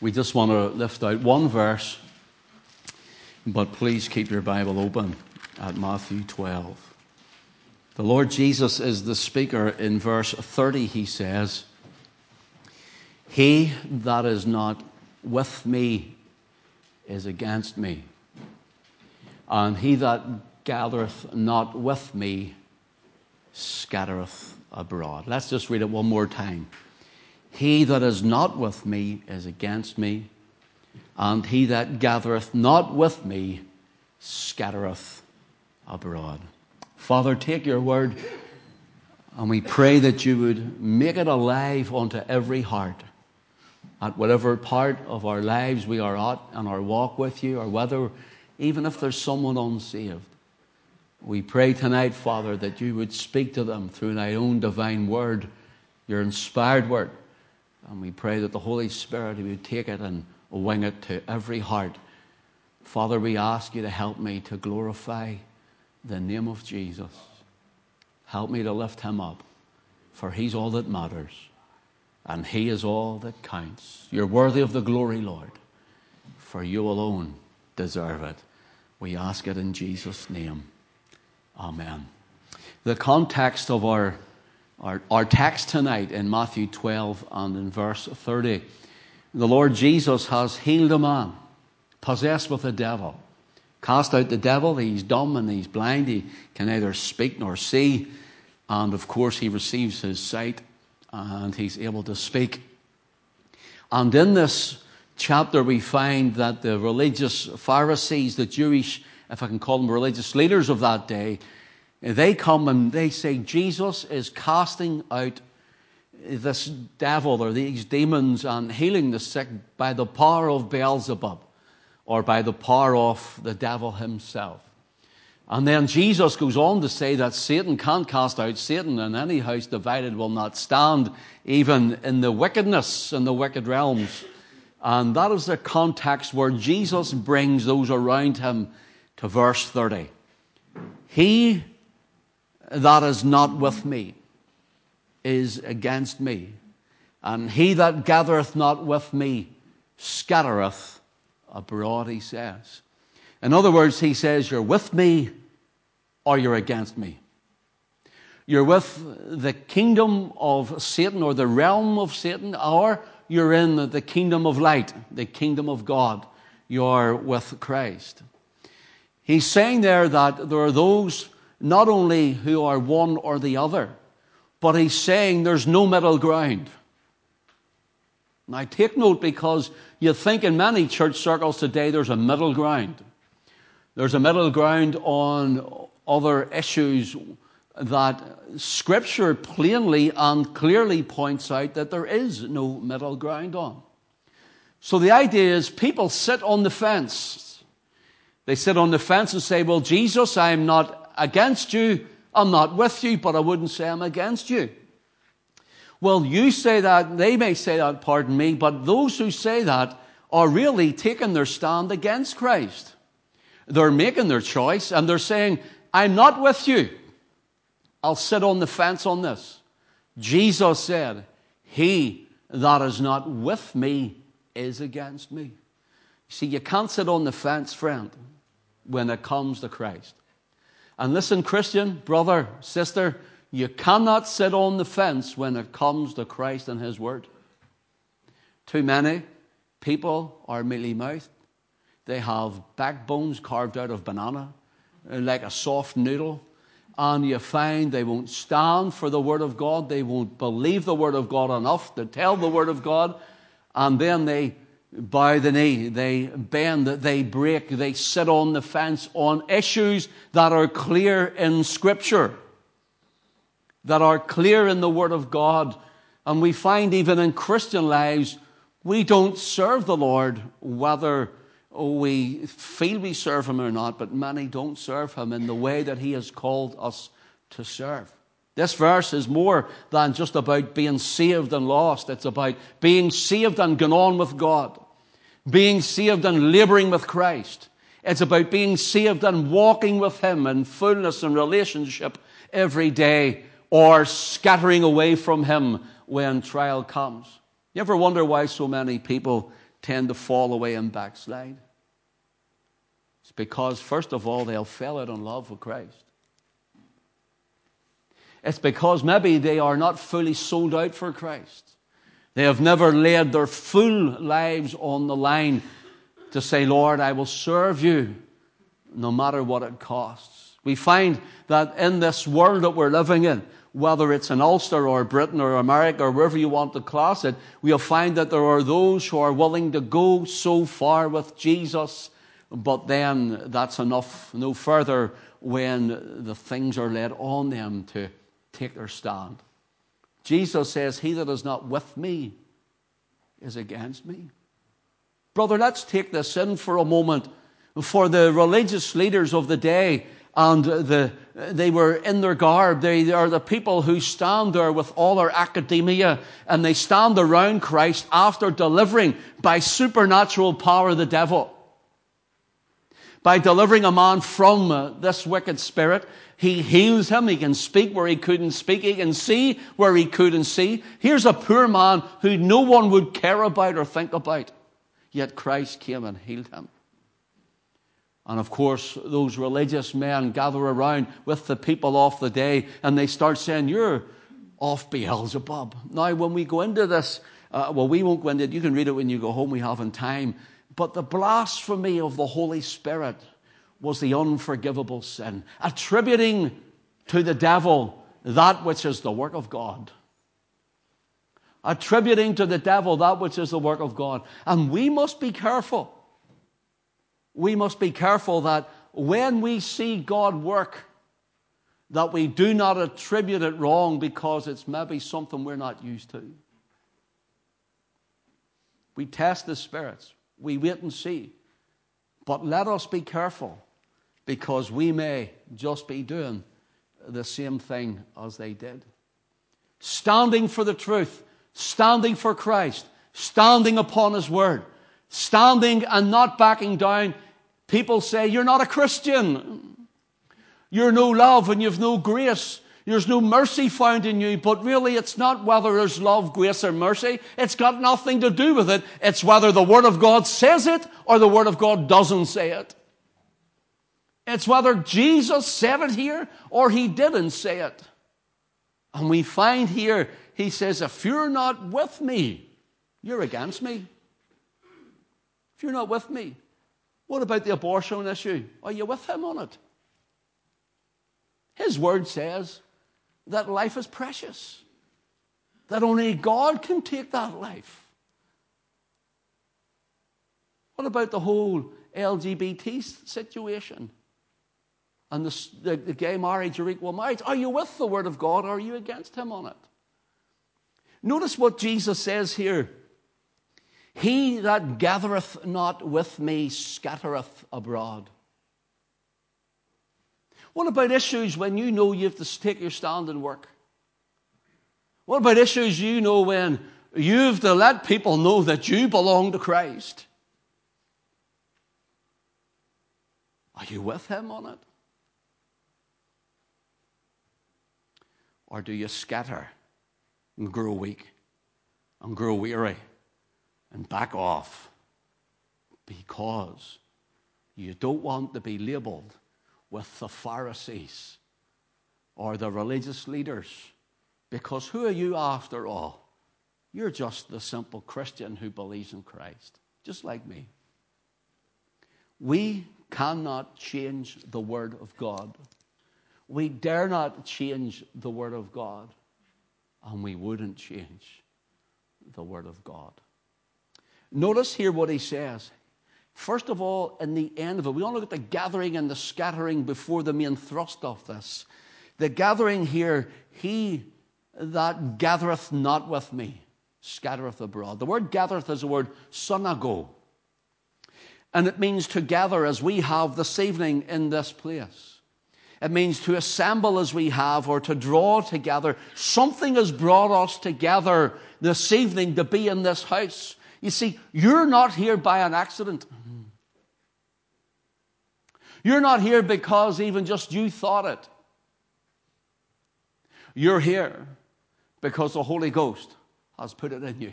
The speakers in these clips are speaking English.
we just want to lift out one verse, but please keep your Bible open at Matthew 12. The Lord Jesus is the speaker. In verse 30, he says, He that is not with me is against me, and he that gathereth not with me scattereth abroad. Let's just read it one more time. He that is not with me is against me, and he that gathereth not with me scattereth abroad. Father, take your word, and we pray that you would make it alive unto every heart at whatever part of our lives we are at in our walk with you, or whether even if there's someone unsaved. We pray tonight, Father, that you would speak to them through thy own divine word, your inspired word. And we pray that the Holy Spirit would take it and wing it to every heart. Father, we ask you to help me to glorify the name of Jesus. Help me to lift him up, for he's all that matters, and he is all that counts. You're worthy of the glory, Lord, for you alone deserve it. We ask it in Jesus' name. Amen. The context of our our, our text tonight in Matthew 12 and in verse 30, the Lord Jesus has healed a man possessed with a devil. Cast out the devil, he's dumb and he's blind, he can neither speak nor see, and of course he receives his sight and he's able to speak. And in this chapter, we find that the religious Pharisees, the Jewish, if I can call them religious leaders of that day, they come and they say Jesus is casting out this devil or these demons and healing the sick by the power of Beelzebub or by the power of the devil himself. And then Jesus goes on to say that Satan can't cast out Satan, and any house divided will not stand, even in the wickedness in the wicked realms. And that is the context where Jesus brings those around him to verse 30. He that is not with me is against me. And he that gathereth not with me scattereth abroad, he says. In other words, he says, You're with me or you're against me. You're with the kingdom of Satan or the realm of Satan, or you're in the kingdom of light, the kingdom of God. You're with Christ. He's saying there that there are those not only who are one or the other, but he's saying there's no middle ground. Now, take note because you think in many church circles today there's a middle ground. There's a middle ground on other issues that Scripture plainly and clearly points out that there is no middle ground on. So the idea is people sit on the fence. They sit on the fence and say, Well, Jesus, I'm not against you. I'm not with you, but I wouldn't say I'm against you. Well, you say that, they may say that, pardon me, but those who say that are really taking their stand against Christ. They're making their choice and they're saying, I'm not with you. I'll sit on the fence on this. Jesus said, He that is not with me is against me. See, you can't sit on the fence, friend, when it comes to Christ. And listen, Christian, brother, sister, you cannot sit on the fence when it comes to Christ and His Word. Too many people are mealy mouthed. They have backbones carved out of banana, like a soft noodle. And you find they won't stand for the Word of God. They won't believe the Word of God enough to tell the Word of God. And then they bow the knee, they bend, they break, they sit on the fence on issues that are clear in Scripture, that are clear in the Word of God. And we find even in Christian lives, we don't serve the Lord whether we feel we serve Him or not, but many don't serve Him in the way that He has called us to serve. This verse is more than just about being saved and lost. It's about being saved and going on with God. Being saved and laboring with Christ. It's about being saved and walking with Him in fullness and relationship every day or scattering away from Him when trial comes. You ever wonder why so many people tend to fall away and backslide? It's because, first of all, they'll fail out in love with Christ. It's because maybe they are not fully sold out for Christ. They have never laid their full lives on the line to say, Lord, I will serve you no matter what it costs. We find that in this world that we're living in, whether it's in Ulster or Britain or America or wherever you want to class it, we'll find that there are those who are willing to go so far with Jesus, but then that's enough, no further when the things are laid on them to take their stand. Jesus says, He that is not with me is against me. Brother, let's take this in for a moment. For the religious leaders of the day, and the, they were in their garb. They are the people who stand there with all their academia and they stand around Christ after delivering by supernatural power the devil. By delivering a man from uh, this wicked spirit, he heals him. He can speak where he couldn't speak. He can see where he couldn't see. Here's a poor man who no one would care about or think about. Yet Christ came and healed him. And of course, those religious men gather around with the people of the day and they start saying, You're off Beelzebub. Now, when we go into this, uh, well, we won't go into it. You can read it when you go home. We haven't time. But the blasphemy of the Holy Spirit was the unforgivable sin, attributing to the devil that which is the work of God. Attributing to the devil that which is the work of God. And we must be careful we must be careful that when we see God work, that we do not attribute it wrong because it's maybe something we're not used to. We test the spirits, we wait and see. But let us be careful because we may just be doing the same thing as they did. Standing for the truth, standing for Christ, standing upon His word, standing and not backing down. People say, You're not a Christian. You're no love and you've no grace. There's no mercy found in you, but really it's not whether there's love, grace, or mercy. It's got nothing to do with it. It's whether the Word of God says it or the Word of God doesn't say it. It's whether Jesus said it here or He didn't say it. And we find here, He says, If you're not with me, you're against me. If you're not with me, what about the abortion issue? Are you with him on it? His word says that life is precious, that only God can take that life. What about the whole LGBT situation and the, the, the, gay marriage or equal marriage? Are you with the Word of God or are you against Him on it? Notice what Jesus says here he that gathereth not with me scattereth abroad. What about issues when you know you have to take your stand and work? What about issues you know when you have to let people know that you belong to Christ? Are you with Him on it? Or do you scatter and grow weak and grow weary? and back off because you don't want to be labeled with the Pharisees or the religious leaders. Because who are you after all? You're just the simple Christian who believes in Christ, just like me. We cannot change the Word of God. We dare not change the Word of God, and we wouldn't change the Word of God. Notice here what he says. First of all, in the end of it, we want to look at the gathering and the scattering before the main thrust of this. The gathering here, he that gathereth not with me scattereth abroad. The word gathereth is the word synago. And it means to gather as we have this evening in this place. It means to assemble as we have or to draw together. Something has brought us together this evening to be in this house. You see, you're not here by an accident. You're not here because even just you thought it. You're here because the Holy Ghost has put it in you.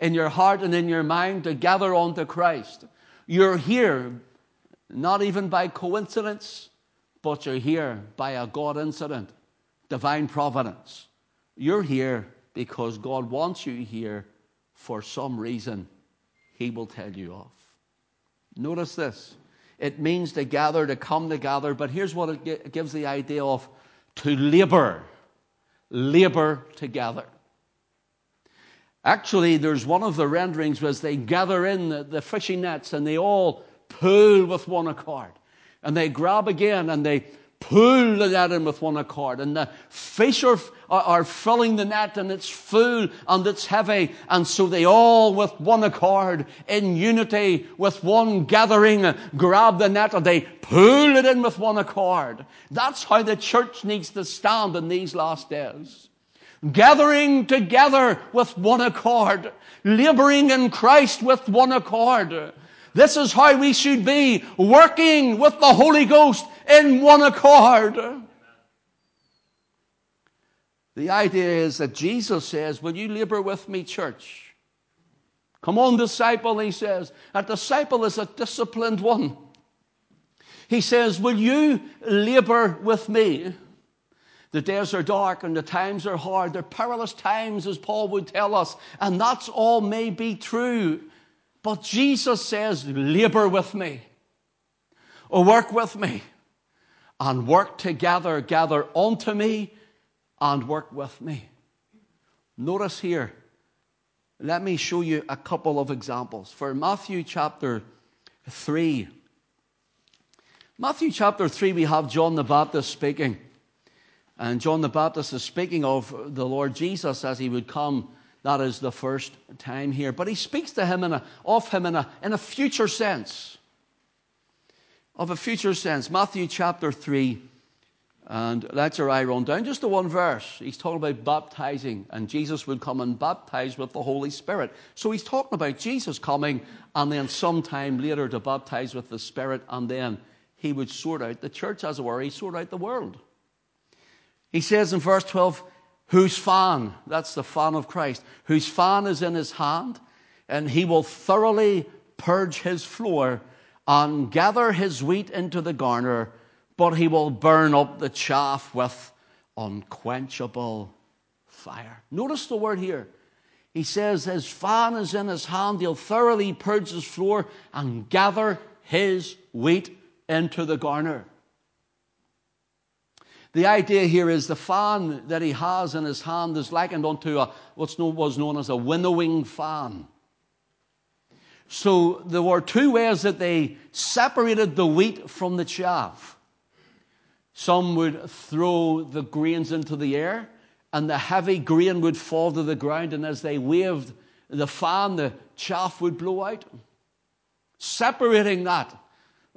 in your heart and in your mind to gather unto Christ. You're here not even by coincidence, but you're here by a God incident, divine providence. You're here because God wants you here for some reason He will tell you off. Notice this. It means to gather, to come together, but here's what it gives the idea of to labor. Labor together. Actually, there's one of the renderings was they gather in the, the fishing nets and they all pull with one accord. And they grab again and they pull the net in with one accord. And the fish are, are, are, filling the net and it's full and it's heavy. And so they all with one accord, in unity, with one gathering, grab the net and they pull it in with one accord. That's how the church needs to stand in these last days gathering together with one accord, laboring in Christ with one accord. This is how we should be, working with the Holy Ghost in one accord. The idea is that Jesus says, Will you labor with me, church? Come on, disciple, he says. A disciple is a disciplined one. He says, Will you labor with me? The days are dark and the times are hard. They're perilous times, as Paul would tell us. And that's all may be true. But Jesus says, labor with me, or work with me, and work together, gather unto me, and work with me. Notice here, let me show you a couple of examples. For Matthew chapter 3, Matthew chapter 3, we have John the Baptist speaking. And John the Baptist is speaking of the Lord Jesus as he would come. That is the first time here. But he speaks to him in a, of him in a, in a future sense. Of a future sense. Matthew chapter 3. And let your eye run down just to one verse. He's talking about baptizing, and Jesus would come and baptize with the Holy Spirit. So he's talking about Jesus coming, and then sometime later to baptize with the Spirit, and then he would sort out the church, as it were. He sort out the world. He says in verse 12, whose fan, that's the fan of Christ, whose fan is in his hand, and he will thoroughly purge his floor and gather his wheat into the garner, but he will burn up the chaff with unquenchable fire. Notice the word here. He says his fan is in his hand, he'll thoroughly purge his floor and gather his wheat into the garner. The idea here is the fan that he has in his hand is likened unto a, what was known as a winnowing fan. So there were two ways that they separated the wheat from the chaff. Some would throw the grains into the air, and the heavy grain would fall to the ground, and as they waved the fan, the chaff would blow out. Separating that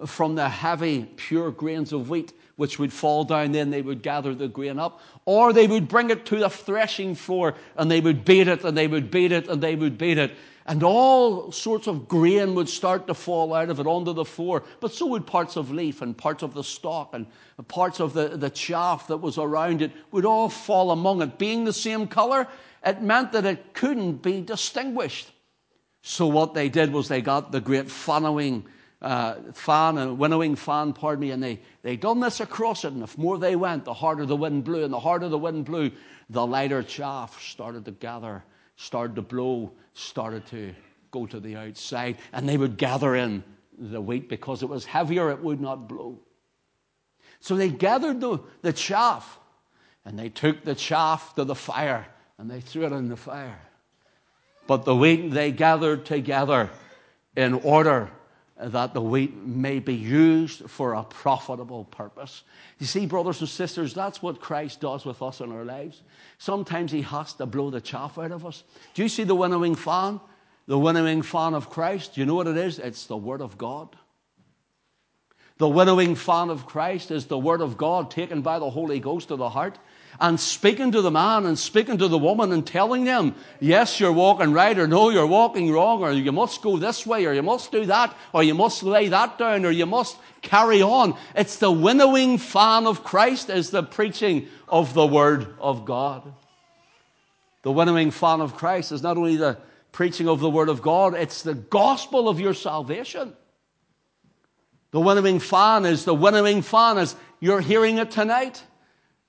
from the heavy, pure grains of wheat which would fall down, then they would gather the grain up. Or they would bring it to the threshing floor and they would beat it and they would beat it and they would beat it. And all sorts of grain would start to fall out of it onto the floor. But so would parts of leaf and parts of the stalk and parts of the, the chaff that was around it would all fall among it. Being the same color, it meant that it couldn't be distinguished. So what they did was they got the great fannowing uh, fan, a winnowing fan, pardon me, and they, they done this across it, and the more they went, the harder the wind blew, and the harder the wind blew, the lighter chaff started to gather, started to blow, started to go to the outside, and they would gather in the wheat because it was heavier, it would not blow. So they gathered the, the chaff, and they took the chaff to the fire, and they threw it in the fire. But the wheat they gathered together in order that the wheat may be used for a profitable purpose. You see, brothers and sisters, that's what Christ does with us in our lives. Sometimes He has to blow the chaff out of us. Do you see the winnowing fan? The winnowing fan of Christ? You know what it is? It's the Word of God. The winnowing fan of Christ is the Word of God taken by the Holy Ghost to the heart and speaking to the man and speaking to the woman and telling them, yes, you're walking right, or no, you're walking wrong, or you must go this way, or you must do that, or you must lay that down, or you must carry on. It's the winnowing fan of Christ is the preaching of the Word of God. The winnowing fan of Christ is not only the preaching of the Word of God. It's the gospel of your salvation. The winnowing fan is the winnowing fan as you're hearing it tonight.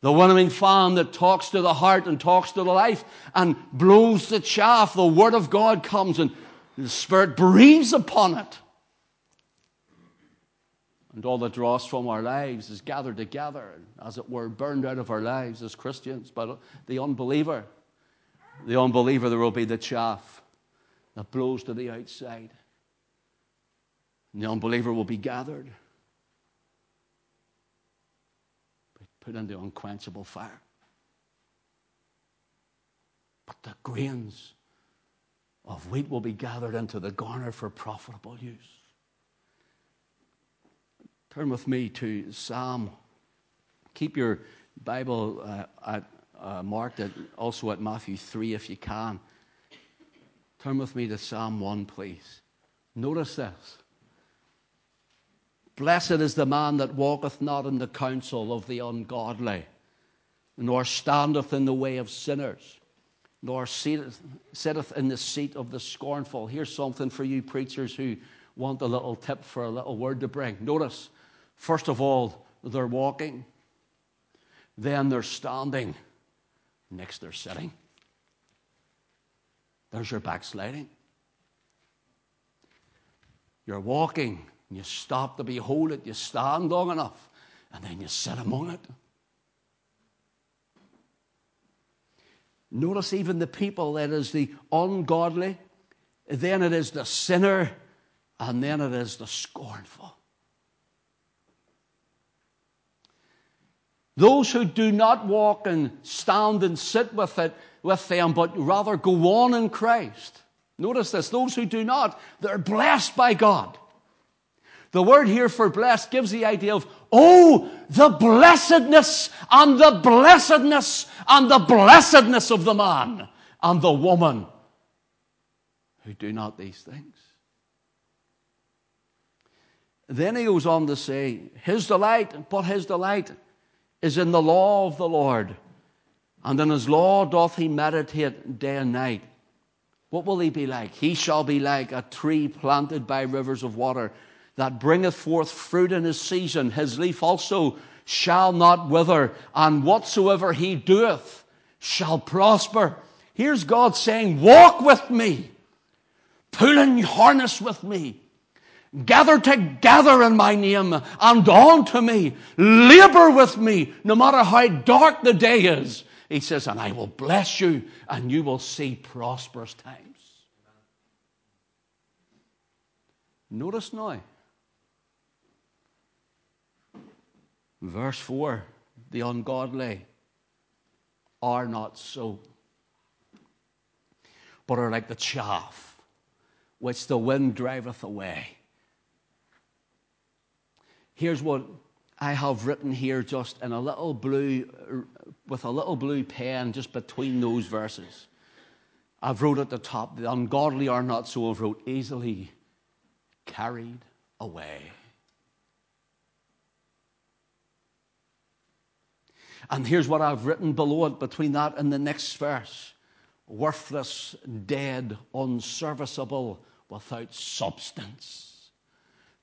The winnowing fan that talks to the heart and talks to the life and blows the chaff. The Word of God comes and the Spirit breathes upon it. And all that draws from our lives is gathered together, as it were, burned out of our lives as Christians. But the unbeliever, the unbeliever, there will be the chaff that blows to the outside. And the unbeliever will be gathered, put into unquenchable fire. But the grains of wheat will be gathered into the garner for profitable use. Turn with me to Psalm. Keep your Bible uh, at, uh, marked at, also at Matthew 3 if you can. Turn with me to Psalm 1, please. Notice this. Blessed is the man that walketh not in the counsel of the ungodly, nor standeth in the way of sinners, nor sitteth in the seat of the scornful. Here's something for you preachers who want a little tip for a little word to bring. Notice, first of all, they're walking, then they're standing, next they're sitting. There's your backsliding. You're walking, and you stop to behold it, you stand long enough, and then you sit among it. Notice even the people, that is the ungodly, then it is the sinner, and then it is the scornful. Those who do not walk and stand and sit with it with them, but rather go on in Christ. Notice this, those who do not, they're blessed by God. The word here for blessed gives the idea of, oh, the blessedness and the blessedness and the blessedness of the man and the woman who do not these things. Then he goes on to say, His delight, but his delight is in the law of the Lord, and in his law doth he meditate day and night. What will he be like? He shall be like a tree planted by rivers of water that bringeth forth fruit in his season. His leaf also shall not wither, and whatsoever he doeth shall prosper. Here's God saying, Walk with me, pull in harness with me, gather together in my name, and on to me, labor with me, no matter how dark the day is. He says, And I will bless you, and you will see prosperous times. Notice now Verse 4 The ungodly are not so, but are like the chaff which the wind driveth away. Here's what I have written here just in a little blue, with a little blue pen just between those verses. I've wrote at the top, the ungodly are not so, I've wrote easily carried away. And here's what I've written below it between that and the next verse worthless, dead, unserviceable, without substance.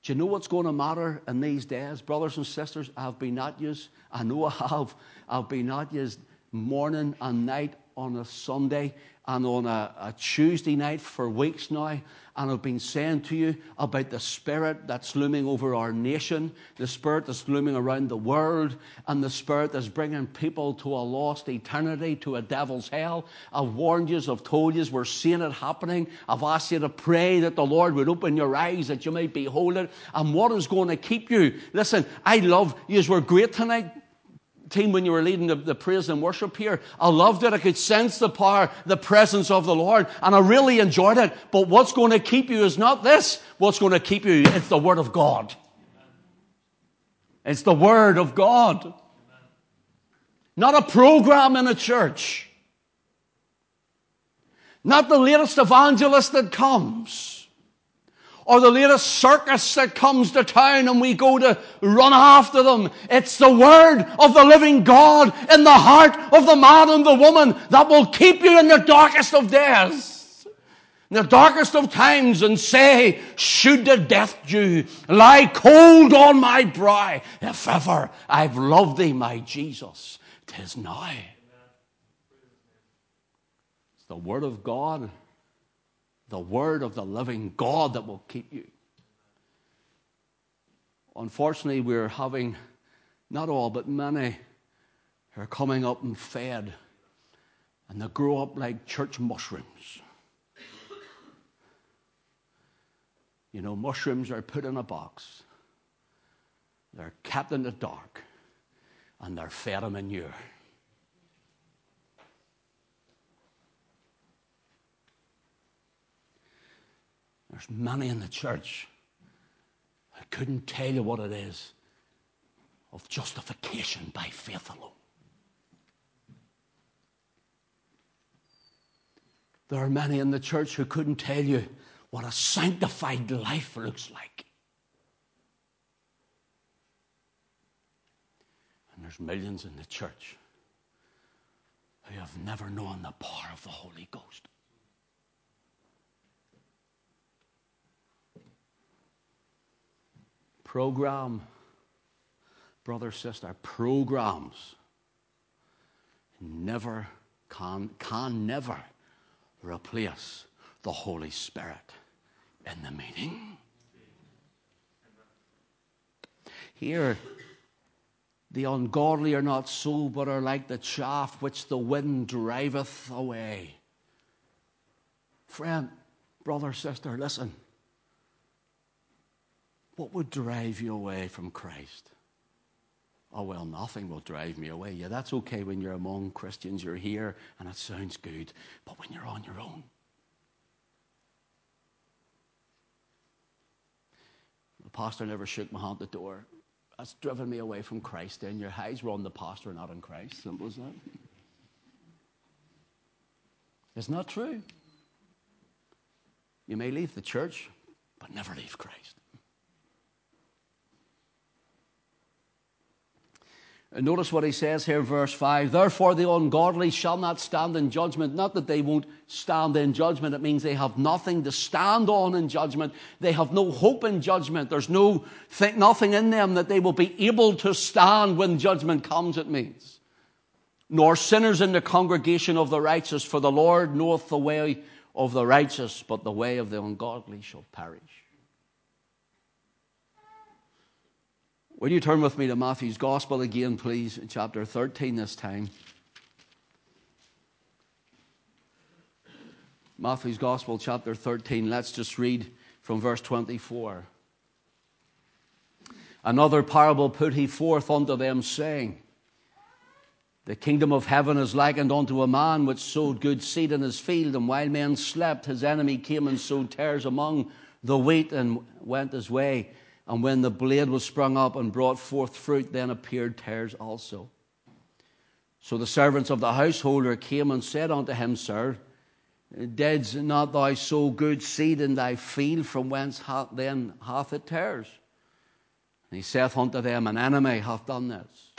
Do you know what's going to matter in these days, brothers and sisters? I've been at you. I know I have. I've been at you morning and night on a Sunday and on a, a, Tuesday night for weeks now. And I've been saying to you about the spirit that's looming over our nation, the spirit that's looming around the world, and the spirit that's bringing people to a lost eternity, to a devil's hell. I've warned you, I've told you, we're seeing it happening. I've asked you to pray that the Lord would open your eyes that you might behold it. And what is going to keep you? Listen, I love you. We're great tonight team when you were leading the, the, praise and worship here. I loved it. I could sense the power, the presence of the Lord, and I really enjoyed it. But what's going to keep you is not this. What's going to keep you? It's the Word of God. It's the Word of God. Not a program in a church. Not the latest evangelist that comes or the latest circus that comes to town and we go to run after them. It's the word of the living God in the heart of the man and the woman that will keep you in the darkest of days. in the darkest of times and say, should the death dew lie cold on my brow, if ever I've loved thee, my Jesus, tis now. It's the word of God, the word of the living God that will keep you. Unfortunately, we're having, not all, but many who are coming up and fed, and they grow up like church mushrooms. You know, mushrooms are put in a box, they're kept in the dark, and they're fed a manure. There's many in the church I couldn't tell you what it is of justification by faith alone. There are many in the church who couldn't tell you what a sanctified life looks like. And there's millions in the church who have never known the power of the Holy Ghost. Program, brother, sister, programs never can, can never replace the Holy Spirit in the meeting. Here, the ungodly are not so, but are like the chaff which the wind driveth away. Friend, brother, sister, listen. What would drive you away from Christ? Oh, well, nothing will drive me away. Yeah, that's okay when you're among Christians, you're here, and it sounds good. But when you're on your own, the pastor never shook my hand at the door. That's driven me away from Christ. Then your eyes were on the pastor, not on Christ. Simple as that. It's not true. You may leave the church, but never leave Christ. Notice what he says here, verse 5. Therefore, the ungodly shall not stand in judgment. Not that they won't stand in judgment. It means they have nothing to stand on in judgment. They have no hope in judgment. There's no th- nothing in them that they will be able to stand when judgment comes, it means. Nor sinners in the congregation of the righteous, for the Lord knoweth the way of the righteous, but the way of the ungodly shall perish. Will you turn with me to Matthew's Gospel again, please, chapter 13 this time? Matthew's Gospel, chapter 13. Let's just read from verse 24. Another parable put he forth unto them, saying, The kingdom of heaven is likened unto a man which sowed good seed in his field, and while men slept, his enemy came and sowed tares among the wheat and went his way. And when the blade was sprung up and brought forth fruit, then appeared tares also. So the servants of the householder came and said unto him, Sir, didst not thou sow good seed in thy field? From whence then hath it tares? And he saith unto them, An enemy hath done this.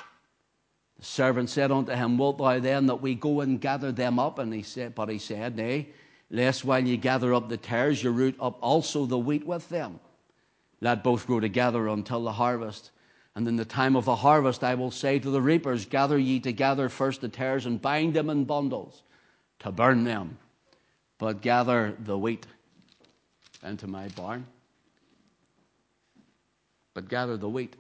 The servant said unto him, Wilt thou then that we go and gather them up? And he said, But he said, Nay, lest while ye gather up the tares, ye root up also the wheat with them. Let both grow together until the harvest. And in the time of the harvest, I will say to the reapers, Gather ye together first the tares and bind them in bundles to burn them, but gather the wheat into my barn. But gather the wheat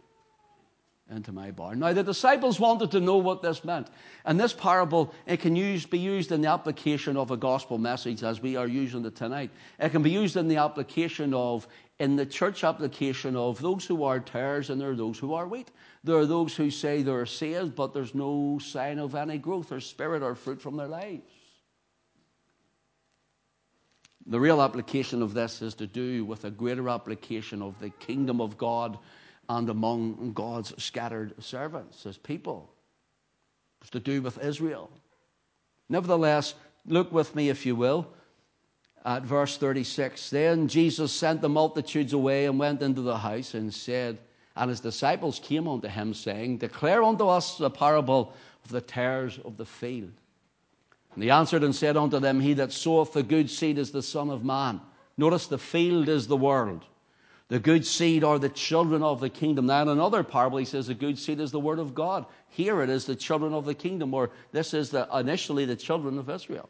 into my barn. Now, the disciples wanted to know what this meant. And this parable, it can use, be used in the application of a gospel message as we are using it tonight. It can be used in the application of, in the church application of those who are tares and there are those who are wheat. There are those who say they're saved, but there's no sign of any growth or spirit or fruit from their lives. The real application of this is to do with a greater application of the kingdom of God and among God's scattered servants, his people. It's to do with Israel. Nevertheless, look with me, if you will, at verse 36. Then Jesus sent the multitudes away and went into the house and said, And his disciples came unto him, saying, Declare unto us the parable of the tares of the field. And he answered and said unto them, He that soweth the good seed is the Son of Man. Notice the field is the world. The good seed are the children of the kingdom. Now, in another parable, he says the good seed is the word of God. Here it is the children of the kingdom, or this is the, initially the children of Israel.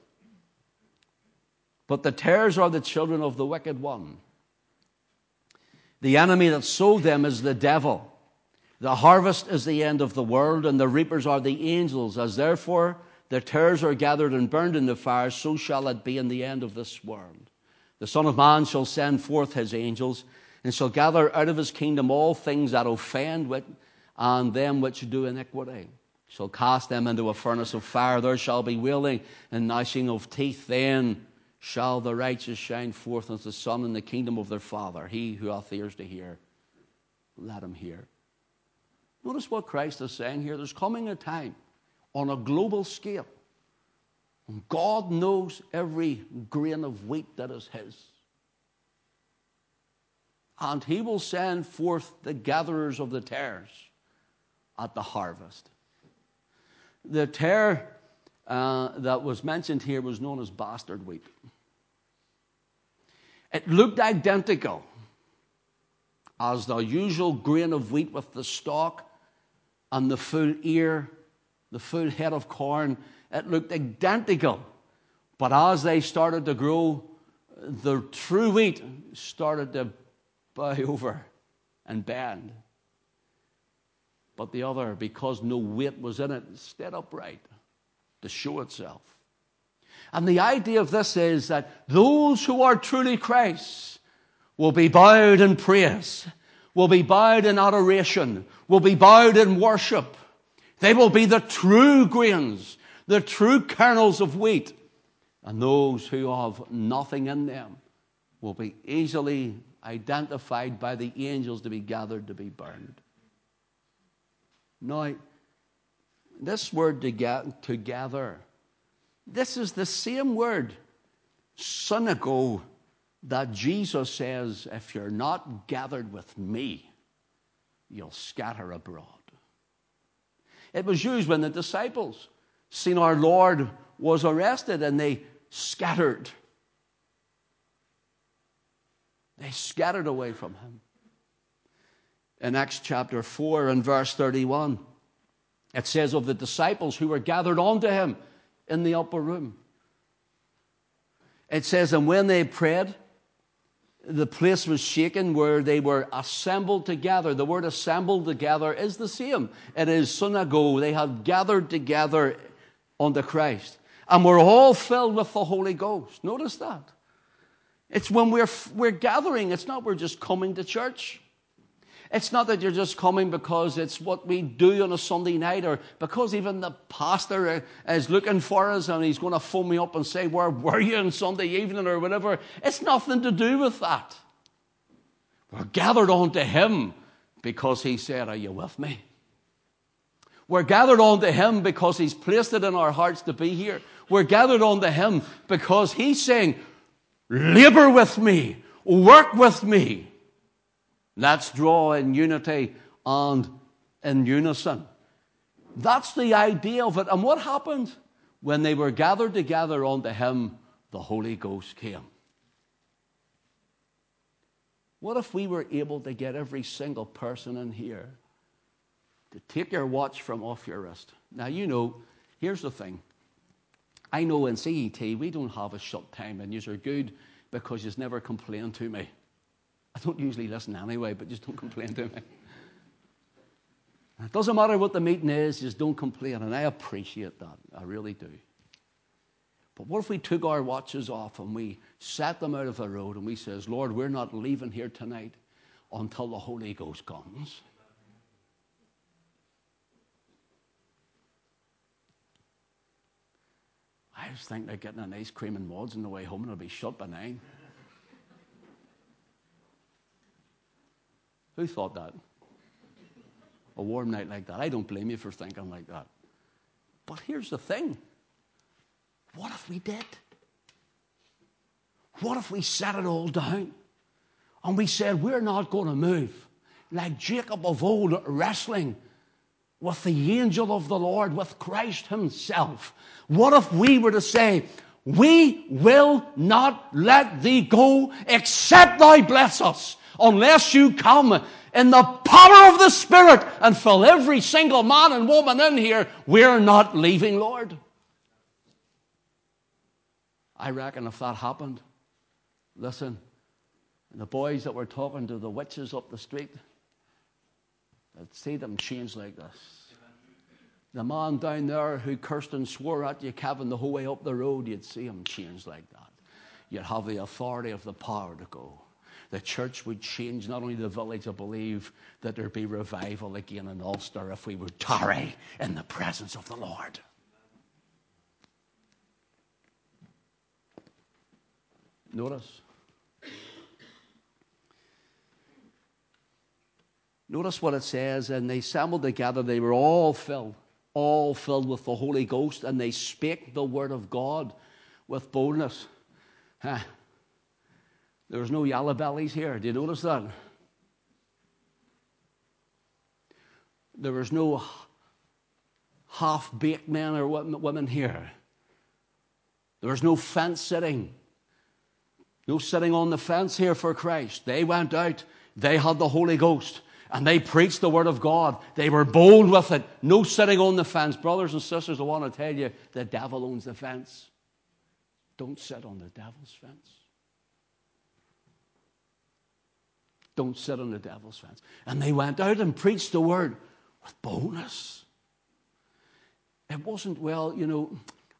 But the tares are the children of the wicked one. The enemy that sowed them is the devil. The harvest is the end of the world, and the reapers are the angels. As therefore the tares are gathered and burned in the fire, so shall it be in the end of this world. The Son of Man shall send forth his angels and shall gather out of his kingdom all things that offend and them which do iniquity. Shall cast them into a furnace of fire. There shall be wailing and gnashing of teeth. Then shall the righteous shine forth as the sun in the kingdom of their Father. He who hath ears to hear, let him hear. Notice what Christ is saying here. There's coming a time on a global scale. When God knows every grain of wheat that is His and he will send forth the gatherers of the tares at the harvest. The tare uh, that was mentioned here was known as bastard wheat. It looked identical as the usual grain of wheat with the stalk and the full ear, the full head of corn. It looked identical. But as they started to grow, the true wheat started to bow over and bend. But the other, because no weight was in it, stood upright to show itself. And the idea of this is that those who are truly Christ will be bowed in praise, will be bowed in adoration, will be bowed in worship. They will be the true grains, the true kernels of wheat. And those who have nothing in them will be easily identified by the angels to be gathered to be burned. Now, this word together, this is the same word, synagogue, that Jesus says, if you're not gathered with me, you'll scatter abroad. It was used when the disciples seen our Lord was arrested and they scattered. They scattered away from him. In Acts chapter 4 and verse 31, it says of the disciples who were gathered unto him in the upper room. It says, and when they prayed, the place was shaken where they were assembled together. The word assembled together is the same. It is synagogue. They had gathered together unto Christ. And we're all filled with the Holy Ghost. Notice that. It's when we're, we're gathering, it's not we're just coming to church. It's not that you're just coming because it's what we do on a Sunday night or because even the pastor uh, is looking for us and he's going to phone me up and say, Where were you on Sunday evening or whatever. It's nothing to do with that. We're gathered onto him because he said, Are you with me? We're gathered onto him because he's placed it in our hearts to be here. We're gathered onto him because he's saying, Labor with me. Work with me. Let's draw in unity and in unison. That's the idea of it. And what happened? When they were gathered together unto him, the Holy Ghost came. What if we were able to get every single person in here to take your watch from off your wrist? Now, you know, here's the thing I know in CET we don't have a shut time, and you are good because you've never complain to me. I don't usually listen anyway, but just don't complain to me. It doesn't matter what the meeting is, just don't complain. And I appreciate that. I really do. But what if we took our watches off and we set them out of the road and we says, Lord, we're not leaving here tonight until the Holy Ghost comes. I was thinking of getting an ice cream and Mauds on the way home and it'll be shut by nine. Who thought that? A warm night like that. I don't blame you for thinking like that. But here's the thing what if we did? What if we set it all down and we said, we're not going to move like Jacob of old wrestling with the angel of the Lord, with Christ Himself? What if we were to say, We will not let thee go except thou bless us, unless you come in the power of the Spirit and fill every single man and woman in here. We're not leaving, Lord. I reckon if that happened, listen, the boys that were talking to the witches up the street, I'd see them change like this. The man down there who cursed and swore at you, Kevin, the whole way up the road, you'd see him change like that. You'd have the authority of the power to go. The church would change, not only the village, I believe that there'd be revival again in Ulster if we would tarry in the presence of the Lord. Notice. Notice what it says, and they assembled together, they were all filled, all filled with the Holy Ghost, and they spake the word of God with boldness. Huh. There was no yellow bellies here. Do you notice that? There was no half baked men or women here. There was no fence sitting. No sitting on the fence here for Christ. They went out, they had the Holy Ghost, and they preached the Word of God. They were bold with it. No sitting on the fence. Brothers and sisters, I want to tell you the devil owns the fence. Don't sit on the devil's fence. Don't sit on the devil's fence. And they went out and preached the Word with boldness. It wasn't, well, you know,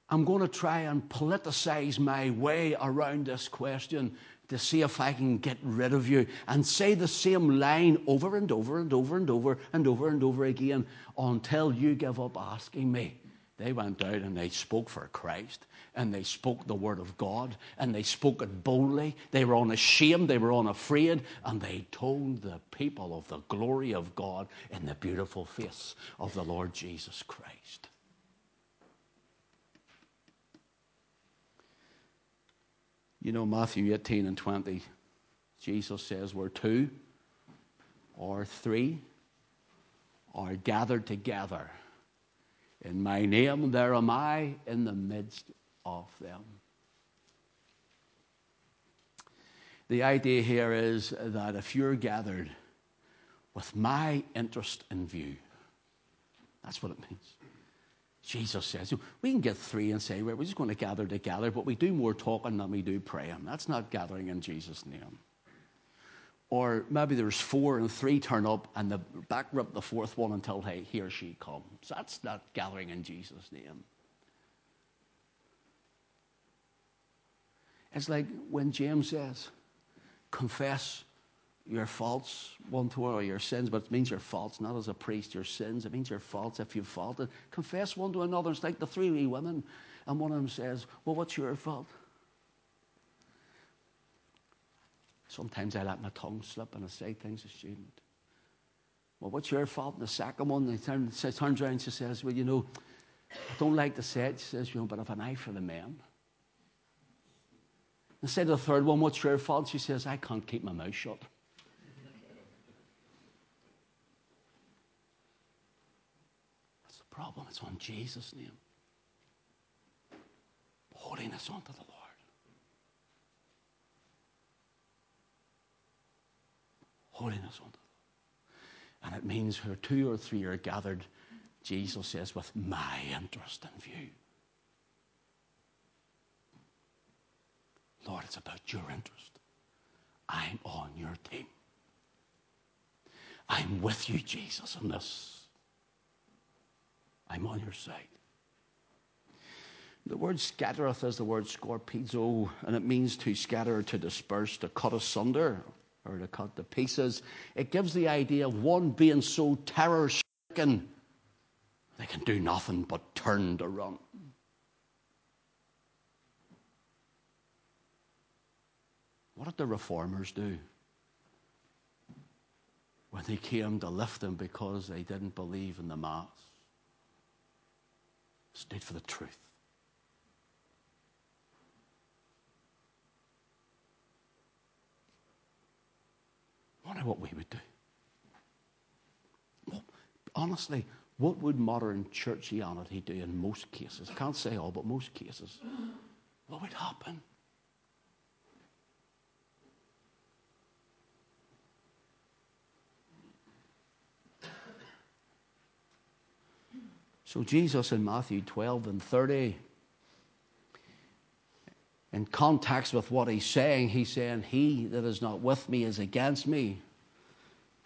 I'm going to try and politicize my way around this question to see if I can get rid of you and say the same line over and over and over and over and over and over again until you give up asking me. They went out and they spoke for Christ and they spoke the word of God and they spoke it boldly. They were unashamed, they were unafraid, and they told the people of the glory of God in the beautiful face of the Lord Jesus Christ. You know, Matthew 18 and 20, Jesus says, Where two or three are gathered together. In my name, there am I in the midst of them. The idea here is that if you're gathered with my interest in view, that's what it means. Jesus says. We can get three and say, we're just going to gather together, but we do more talking than we do praying. That's not gathering in Jesus' name. Or maybe there's four and three turn up and the back rub the fourth one until hey, he or she comes. That's not gathering in Jesus' name. It's like when James says, confess your faults one to another, your sins, but it means your faults, not as a priest, your sins. It means your faults if you've faulted. Confess one to another. It's like the three wee women, and one of them says, Well, what's your fault? Sometimes I let my tongue slip and I say things to student. Well, what's your fault? And the second one, he turns, turns around and she says, Well, you know, I don't like to say it. She says, You know, but I've an eye for the men. And say to the third one, What's your fault? She says, I can't keep my mouth shut. Problem. It's on Jesus' name. Holiness unto the Lord. Holiness unto the Lord. And it means where two or three are gathered, Jesus says, with my interest in view. Lord, it's about your interest. I'm on your team. I'm with you, Jesus, in this. I'm on your side. The word scattereth is the word scorpizo, and it means to scatter, to disperse, to cut asunder, or to cut to pieces. It gives the idea of one being so terror stricken they can do nothing but turn to run. What did the reformers do? When they came to lift them because they didn't believe in the Mass stood for the truth. I wonder what we would do. Well, honestly, What would modern churchianity do in most cases? I can't say all, but most cases. What would happen? So, Jesus in Matthew 12 and 30, in context with what he's saying, he's saying, He that is not with me is against me,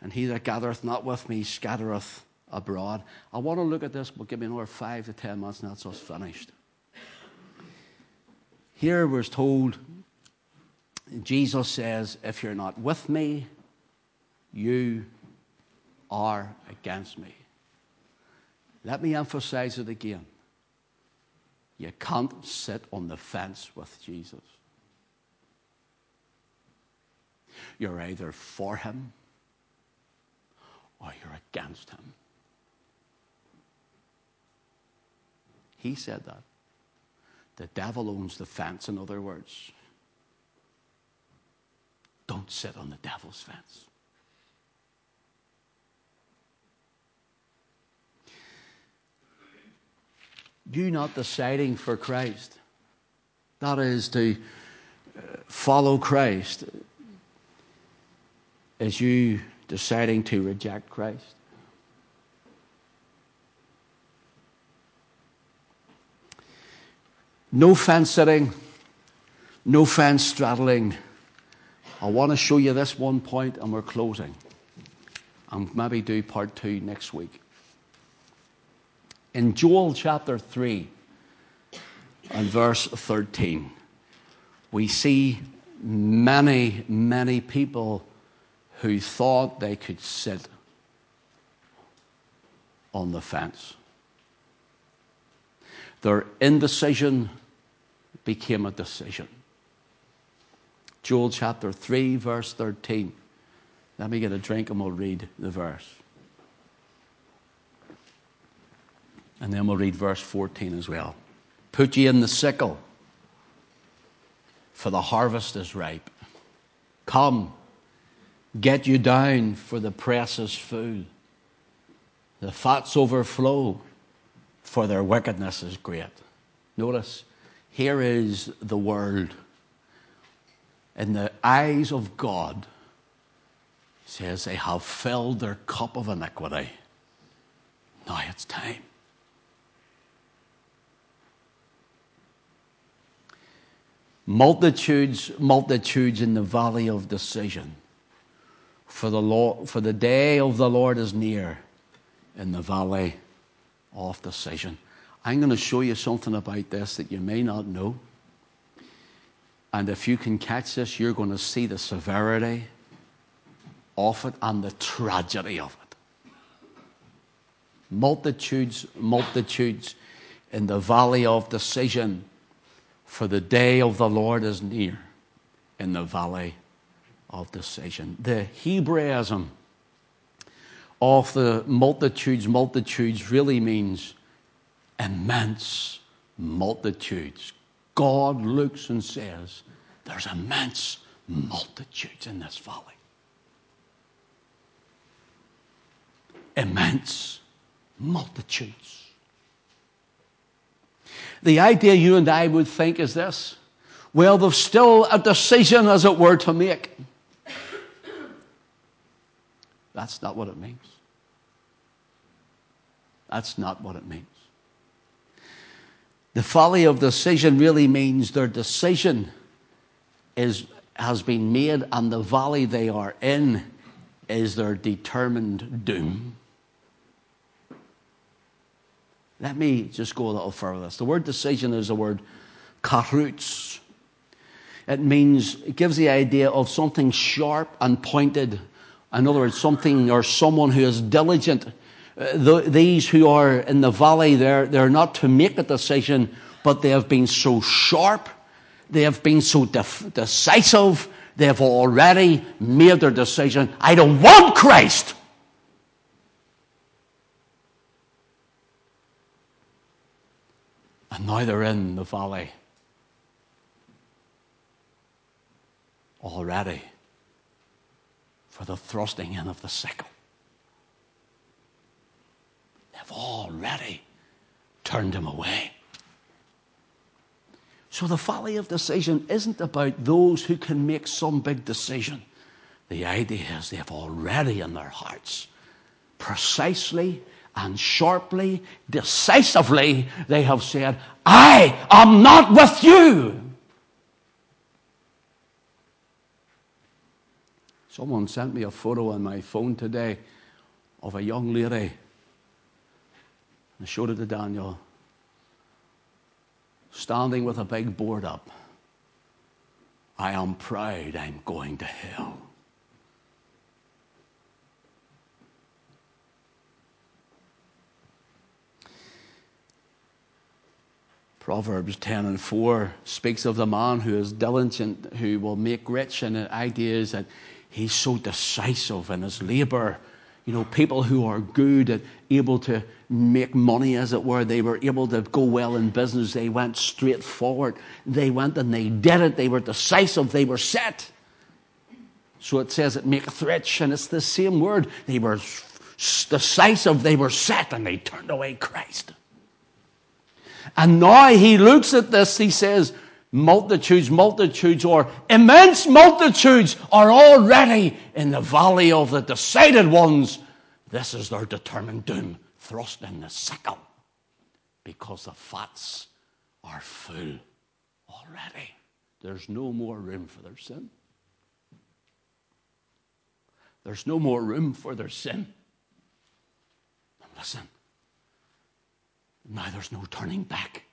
and he that gathereth not with me scattereth abroad. I want to look at this, but give me another five to ten minutes, and that's us finished. Here we're told, Jesus says, If you're not with me, you are against me. Let me emphasize it again. You can't sit on the fence with Jesus. You're either for him or you're against him. He said that. The devil owns the fence, in other words. Don't sit on the devil's fence. You not deciding for Christ. That is to uh, follow Christ. As you deciding to reject Christ. No fence sitting, no fence straddling. I want to show you this one point and we're closing. And maybe do part two next week. In Joel chapter 3 and verse 13, we see many, many people who thought they could sit on the fence. Their indecision became a decision. Joel chapter 3, verse 13. Let me get a drink and we'll read the verse. And then we'll read verse 14 as well. Put ye in the sickle, for the harvest is ripe. Come, get you down, for the press is full. The fats overflow, for their wickedness is great. Notice, here is the world. In the eyes of God, says they have filled their cup of iniquity. Now it's time. Multitudes, multitudes in the valley of decision. For the, Lord, for the day of the Lord is near in the valley of decision. I'm going to show you something about this that you may not know. And if you can catch this, you're going to see the severity of it and the tragedy of it. Multitudes, multitudes in the valley of decision for the day of the Lord is near in the valley of decision. The Hebraism of the multitudes, multitudes really means immense multitudes. God looks and says, There's immense multitudes in this valley. Immense multitudes. The idea you and I would think is this well, there's still a decision, as it were, to make. That's not what it means. That's not what it means. The folly of decision really means their decision is, has been made, and the valley they are in is their determined doom. Let me just go a little further. The word decision is the word karutz. It means, it gives the idea of something sharp and pointed. In other words, something or someone who is diligent. Uh, the, these who are in the valley, they're, they're not to make a decision, but they have been so sharp, they have been so def- decisive, they have already made their decision. I don't want Christ. And now they're in the valley already for the thrusting in of the sickle. They've already turned him away. So the valley of decision isn't about those who can make some big decision. The idea is they have already in their hearts, precisely and sharply, decisively, they have said, I am not with you. Someone sent me a photo on my phone today of a young lady. I showed it to Daniel standing with a big board up. I am proud I'm going to hell. Proverbs 10 and 4 speaks of the man who is diligent, who will make rich, and the idea is that he's so decisive in his labor you know, people who are good and able to make money, as it were. They were able to go well in business. They went straight forward. They went and they did it. They were decisive. They were set. So it says it maketh rich, and it's the same word. They were decisive, they were set, and they turned away Christ. And now he looks at this, he says, multitudes, multitudes, or immense multitudes are already in the valley of the decided ones. This is their determined doom, thrust in the sickle, because the fats are full already. There's no more room for their sin. There's no more room for their sin. Listen, now there's no turning back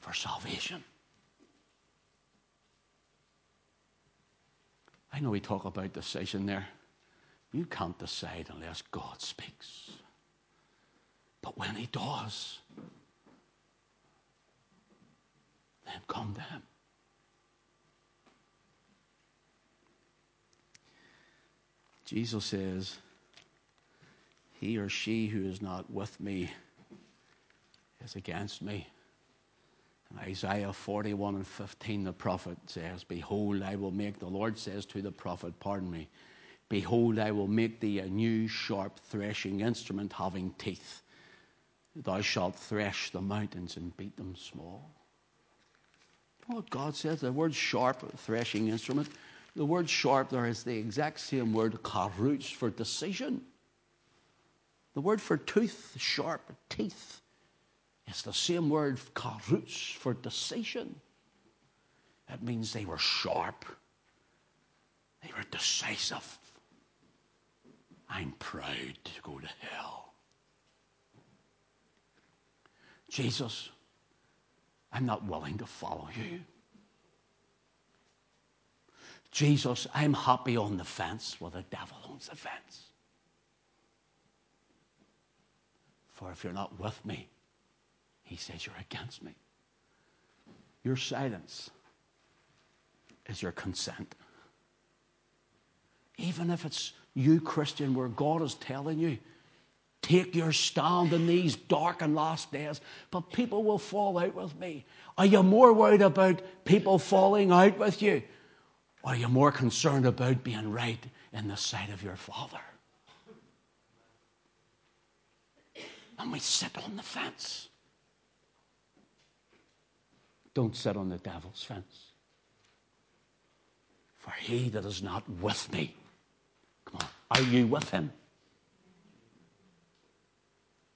for salvation. I know we talk about decision there. You can't decide unless God speaks. But when He does, then come to Him. Jesus says, He or she who is not with me is against me. Isaiah 41 and 15, the prophet says, Behold, I will make, the Lord says to the prophet, pardon me, Behold, I will make thee a new sharp threshing instrument having teeth. Thou shalt thresh the mountains and beat them small. What God says, the word sharp, threshing instrument, the word sharp there is the exact same word, karuch, for decision. The word for tooth, sharp, teeth. It's the same word, karuch, for decision. That means they were sharp. They were decisive. I'm proud to go to hell. Jesus, I'm not willing to follow you. Jesus, I'm happy on the fence where the devil owns the fence. For if you're not with me, he says, You're against me. Your silence is your consent. Even if it's you, Christian, where God is telling you, take your stand in these dark and last days, but people will fall out with me. Are you more worried about people falling out with you? Or are you more concerned about being right in the sight of your Father? And we sit on the fence. Don't sit on the devil's fence. For he that is not with me, come on, are you with him?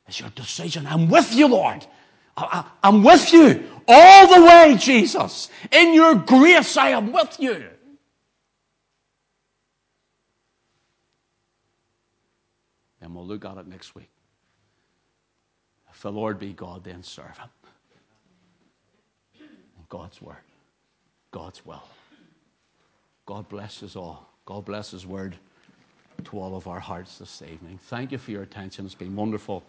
It's your decision. I'm with you, Lord. I, am with you all the way, Jesus. In your grace, I am with you. And we'll look at it next week. If the Lord be God, then serve him. God's word, God's will. God bless us all. God bless His word to all of our hearts this evening. Thank you for your attention. It's been wonderful.